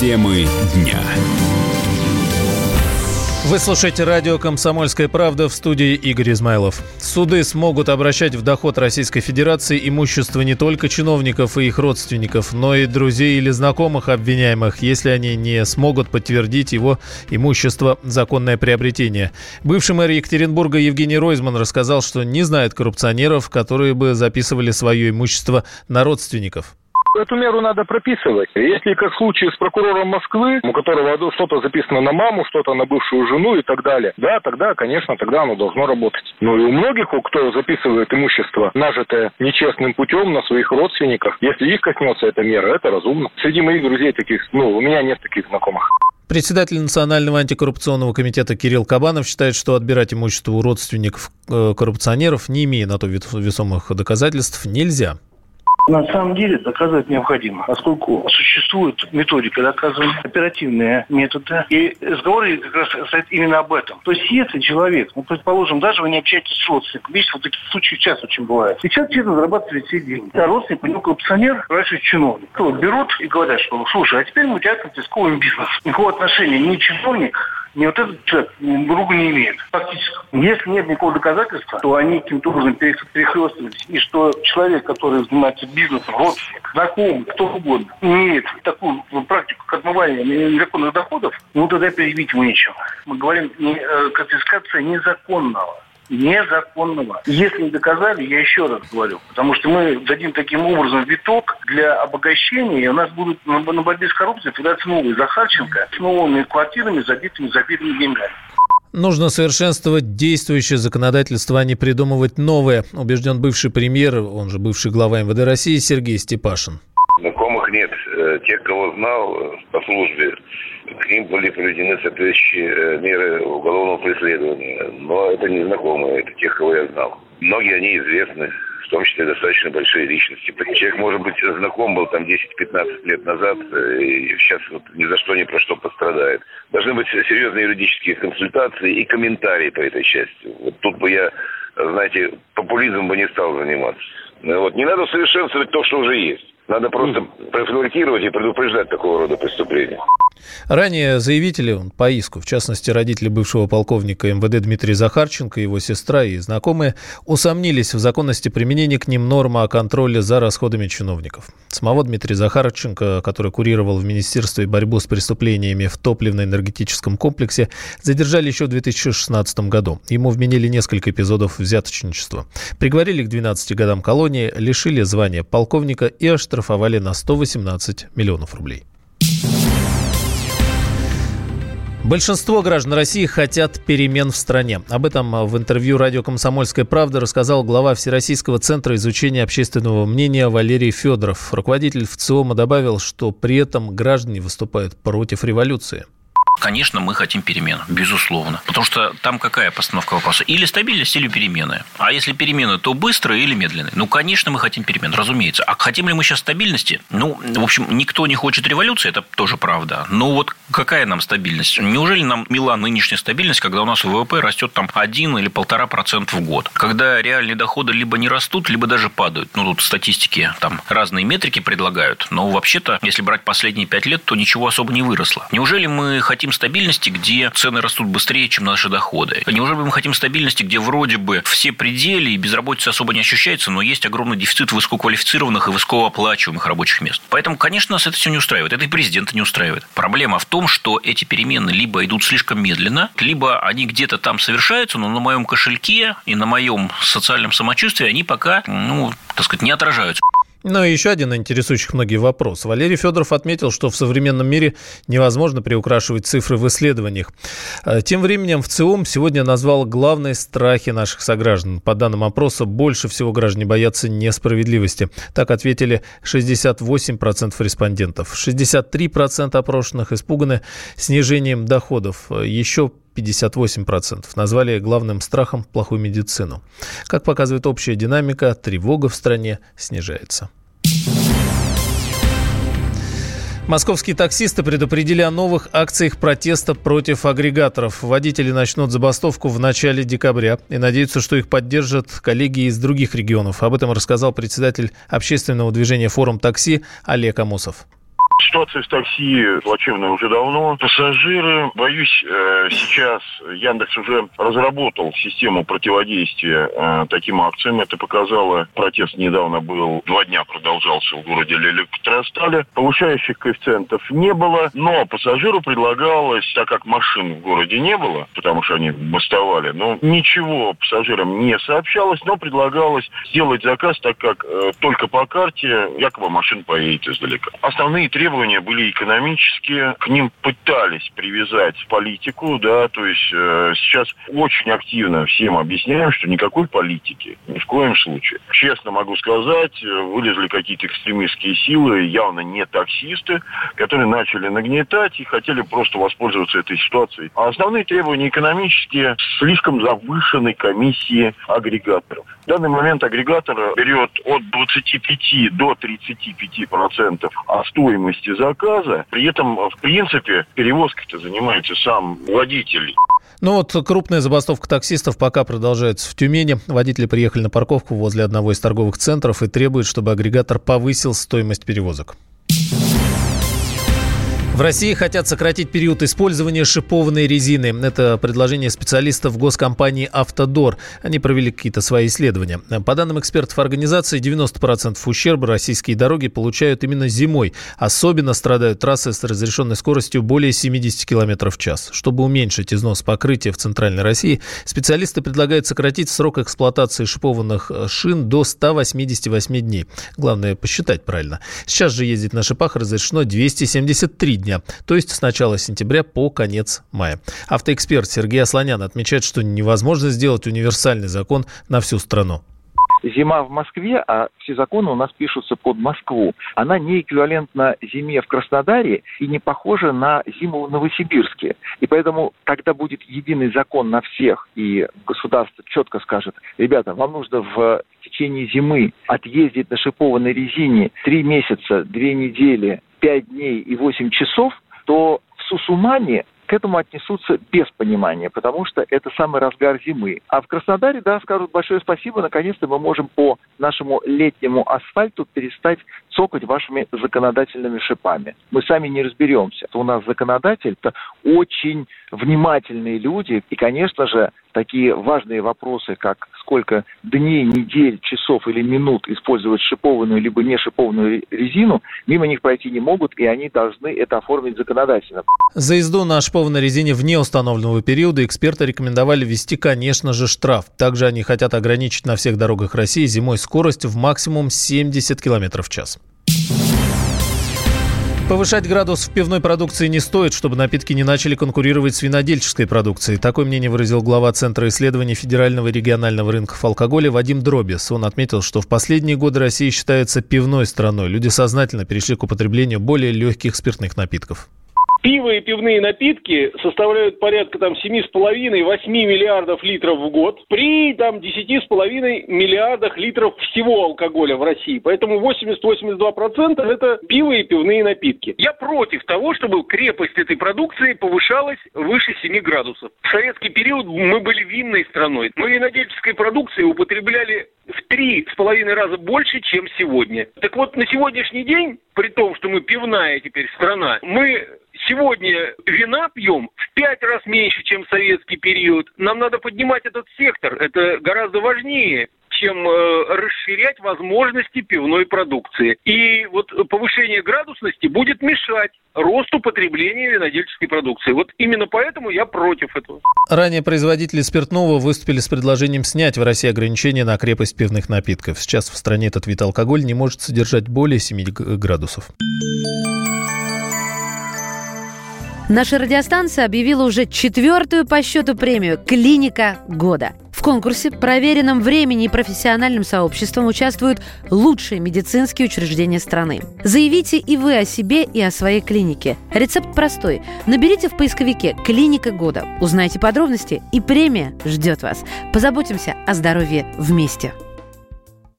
Темы дня. Вы слушаете радио «Комсомольская правда» в студии Игорь Измайлов. Суды смогут обращать в доход Российской Федерации имущество не только чиновников и их родственников, но и друзей или знакомых обвиняемых, если они не смогут подтвердить его имущество законное приобретение. Бывший мэр Екатеринбурга Евгений Ройзман рассказал, что не знает коррупционеров, которые бы записывали свое имущество на родственников. Эту меру надо прописывать. Если, как в случае с прокурором Москвы, у которого что-то записано на маму, что-то на бывшую жену и так далее, да, тогда, конечно, тогда оно должно работать. Ну и у многих, кто записывает имущество, нажитое нечестным путем на своих родственников, если их коснется эта мера, это разумно. Среди моих друзей таких, ну, у меня нет таких знакомых. Председатель Национального антикоррупционного комитета Кирилл Кабанов считает, что отбирать имущество у родственников э, коррупционеров, не имея на то весомых доказательств, нельзя. На самом деле доказать необходимо, поскольку существует методика доказывания, оперативные методы. И разговоры как раз стоят именно об этом. То есть если человек, ну, предположим, даже вы не общаетесь с родственником, видите, вот такие случаи сейчас очень бывают. Человек честно зарабатывает все деньги. А родственник, у него коррупционер, раньше чиновник. То берут и говорят, что, слушай, а теперь мы у тебя конфисковываем бизнес. Никакого отношения ни чиновник, ни вот этот человек друга не имеет. Фактически. Если нет никакого доказательства, то они каким-то образом перехлестывались. И что человек, который занимается бизнесом, родственник, знакомый, кто угодно, имеет такую практику, как отмывания незаконных доходов, ну тогда перебить ему нечего. Мы говорим, э, конфискация незаконного незаконного. Если не доказали, я еще раз говорю, потому что мы дадим таким образом виток для обогащения, и у нас будут на, на борьбе с коррупцией появляться новые Захарченко с новыми квартирами, забитыми, забитыми деньгами. Нужно совершенствовать действующее законодательство, а не придумывать новое, убежден бывший премьер, он же бывший глава МВД России Сергей Степашин. Знакомых нет. Э, тех, кого знал э, по службе, к ним были проведены соответствующие э, меры уголовного преследования. Но это не знакомые, это тех, кого я знал. Многие они известны, в том числе достаточно большие личности. Человек, может быть, знаком был там 10-15 лет назад, и сейчас вот ни за что, ни про что пострадает. Должны быть серьезные юридические консультации и комментарии по этой части. Вот тут бы я, знаете, популизмом бы не стал заниматься. Вот. Не надо совершенствовать то, что уже есть. Надо просто профилактировать и предупреждать такого рода преступления. Ранее заявители по иску, в частности, родители бывшего полковника МВД Дмитрия Захарченко, его сестра и знакомые, усомнились в законности применения к ним нормы о контроле за расходами чиновников. Самого Дмитрия Захарченко, который курировал в Министерстве борьбу с преступлениями в топливно-энергетическом комплексе, задержали еще в 2016 году. Ему вменили несколько эпизодов взяточничества. Приговорили к 12 годам колонии, лишили звания полковника и оштрафовали на 118 миллионов рублей. Большинство граждан России хотят перемен в стране. Об этом в интервью радио «Комсомольская правда» рассказал глава Всероссийского центра изучения общественного мнения Валерий Федоров. Руководитель ВЦИОМа добавил, что при этом граждане выступают против революции. Конечно, мы хотим перемен, безусловно. Потому что там какая постановка вопроса? Или стабильность, или перемены. А если перемены, то быстрые или медленные? Ну, конечно, мы хотим перемен, разумеется. А хотим ли мы сейчас стабильности? Ну, в общем, никто не хочет революции, это тоже правда. Но вот какая нам стабильность? Неужели нам мила нынешняя стабильность, когда у нас ВВП растет там 1 или полтора процента в год? Когда реальные доходы либо не растут, либо даже падают. Ну, тут статистики там разные метрики предлагают. Но вообще-то, если брать последние пять лет, то ничего особо не выросло. Неужели мы хотим хотим стабильности, где цены растут быстрее, чем наши доходы? Неужели мы хотим стабильности, где вроде бы все пределы и безработица особо не ощущается, но есть огромный дефицит высококвалифицированных и высокооплачиваемых рабочих мест? Поэтому, конечно, нас это все не устраивает. Это и президента не устраивает. Проблема в том, что эти перемены либо идут слишком медленно, либо они где-то там совершаются, но на моем кошельке и на моем социальном самочувствии они пока, ну, так сказать, не отражаются. Ну и еще один интересующих многие вопрос. Валерий Федоров отметил, что в современном мире невозможно приукрашивать цифры в исследованиях. Э, тем временем ВЦИОМ сегодня назвал главные страхи наших сограждан. По данным опроса, больше всего граждане боятся несправедливости. Так ответили 68% респондентов. 63% опрошенных испуганы снижением доходов. Еще 58%. Назвали главным страхом плохую медицину. Как показывает общая динамика, тревога в стране снижается. Московские таксисты предупредили о новых акциях протеста против агрегаторов. Водители начнут забастовку в начале декабря и надеются, что их поддержат коллеги из других регионов. Об этом рассказал председатель общественного движения «Форум такси» Олег Амосов Ситуация в такси плачевная уже давно. Пассажиры, боюсь, э, сейчас Яндекс уже разработал систему противодействия э, таким акциям. Это показало, протест недавно был, два дня продолжался в городе Электростале. Повышающих коэффициентов не было, но пассажиру предлагалось, так как машин в городе не было, потому что они бастовали, но ничего пассажирам не сообщалось, но предлагалось сделать заказ, так как э, только по карте якобы машин поедет издалека. Основные требования были экономические, к ним пытались привязать политику, да, то есть э, сейчас очень активно всем объясняем, что никакой политики, ни в коем случае. Честно могу сказать, э, вылезли какие-то экстремистские силы, явно не таксисты, которые начали нагнетать и хотели просто воспользоваться этой ситуацией. А основные требования экономические слишком завышенной комиссии агрегаторов. В данный момент агрегатор берет от 25 до 35 процентов от стоимости заказа. При этом, в принципе, перевозкой-то занимается сам водитель. Ну вот крупная забастовка таксистов пока продолжается в Тюмени. Водители приехали на парковку возле одного из торговых центров и требуют, чтобы агрегатор повысил стоимость перевозок. В России хотят сократить период использования шипованной резины. Это предложение специалистов госкомпании «Автодор». Они провели какие-то свои исследования. По данным экспертов организации, 90% ущерба российские дороги получают именно зимой. Особенно страдают трассы с разрешенной скоростью более 70 км в час. Чтобы уменьшить износ покрытия в Центральной России, специалисты предлагают сократить срок эксплуатации шипованных шин до 188 дней. Главное посчитать правильно. Сейчас же ездить на шипах разрешено 273 дня дня, то есть с начала сентября по конец мая. Автоэксперт Сергей Асланян отмечает, что невозможно сделать универсальный закон на всю страну зима в Москве, а все законы у нас пишутся под Москву, она не эквивалентна зиме в Краснодаре и не похожа на зиму в Новосибирске. И поэтому, когда будет единый закон на всех, и государство четко скажет, ребята, вам нужно в течение зимы отъездить на шипованной резине три месяца, две недели, 5 дней и 8 часов, то в Сусумане к этому отнесутся без понимания, потому что это самый разгар зимы. А в Краснодаре, да, скажут большое спасибо, наконец-то мы можем по нашему летнему асфальту перестать цокать вашими законодательными шипами. Мы сами не разберемся. У нас законодатель – это очень внимательные люди, и, конечно же, такие важные вопросы, как сколько дней, недель, часов или минут использовать шипованную либо не шипованную резину, мимо них пройти не могут, и они должны это оформить законодательно. За езду на шипованной резине вне установленного периода эксперты рекомендовали ввести, конечно же, штраф. Также они хотят ограничить на всех дорогах России зимой скорость в максимум 70 км в час. Повышать градус в пивной продукции не стоит, чтобы напитки не начали конкурировать с винодельческой продукцией. Такое мнение выразил глава Центра исследований Федерального и регионального рынков алкоголя Вадим Дробис. Он отметил, что в последние годы Россия считается пивной страной. Люди сознательно перешли к употреблению более легких спиртных напитков. Пиво и пивные напитки составляют порядка там 7,5-8 миллиардов литров в год при там 10,5 миллиардах литров всего алкоголя в России. Поэтому 80-82% это пиво и пивные напитки. Я против того, чтобы крепость этой продукции повышалась выше 7 градусов. В советский период мы были винной страной. Мы винодельческой продукции употребляли в три с половиной раза больше, чем сегодня. Так вот, на сегодняшний день, при том, что мы пивная теперь страна, мы сегодня вина пьем в пять раз меньше, чем в советский период. Нам надо поднимать этот сектор. Это гораздо важнее чем э, расширять возможности пивной продукции. И вот повышение градусности будет мешать росту потребления винодельческой продукции. Вот именно поэтому я против этого. Ранее производители спиртного выступили с предложением снять в России ограничения на крепость пивных напитков. Сейчас в стране этот вид алкоголя не может содержать более 7 градусов. Наша радиостанция объявила уже четвертую по счету премию «Клиника года». В конкурсе, проверенном времени и профессиональным сообществом, участвуют лучшие медицинские учреждения страны. Заявите и вы о себе, и о своей клинике. Рецепт простой. Наберите в поисковике «Клиника года», узнайте подробности, и премия ждет вас. Позаботимся о здоровье вместе.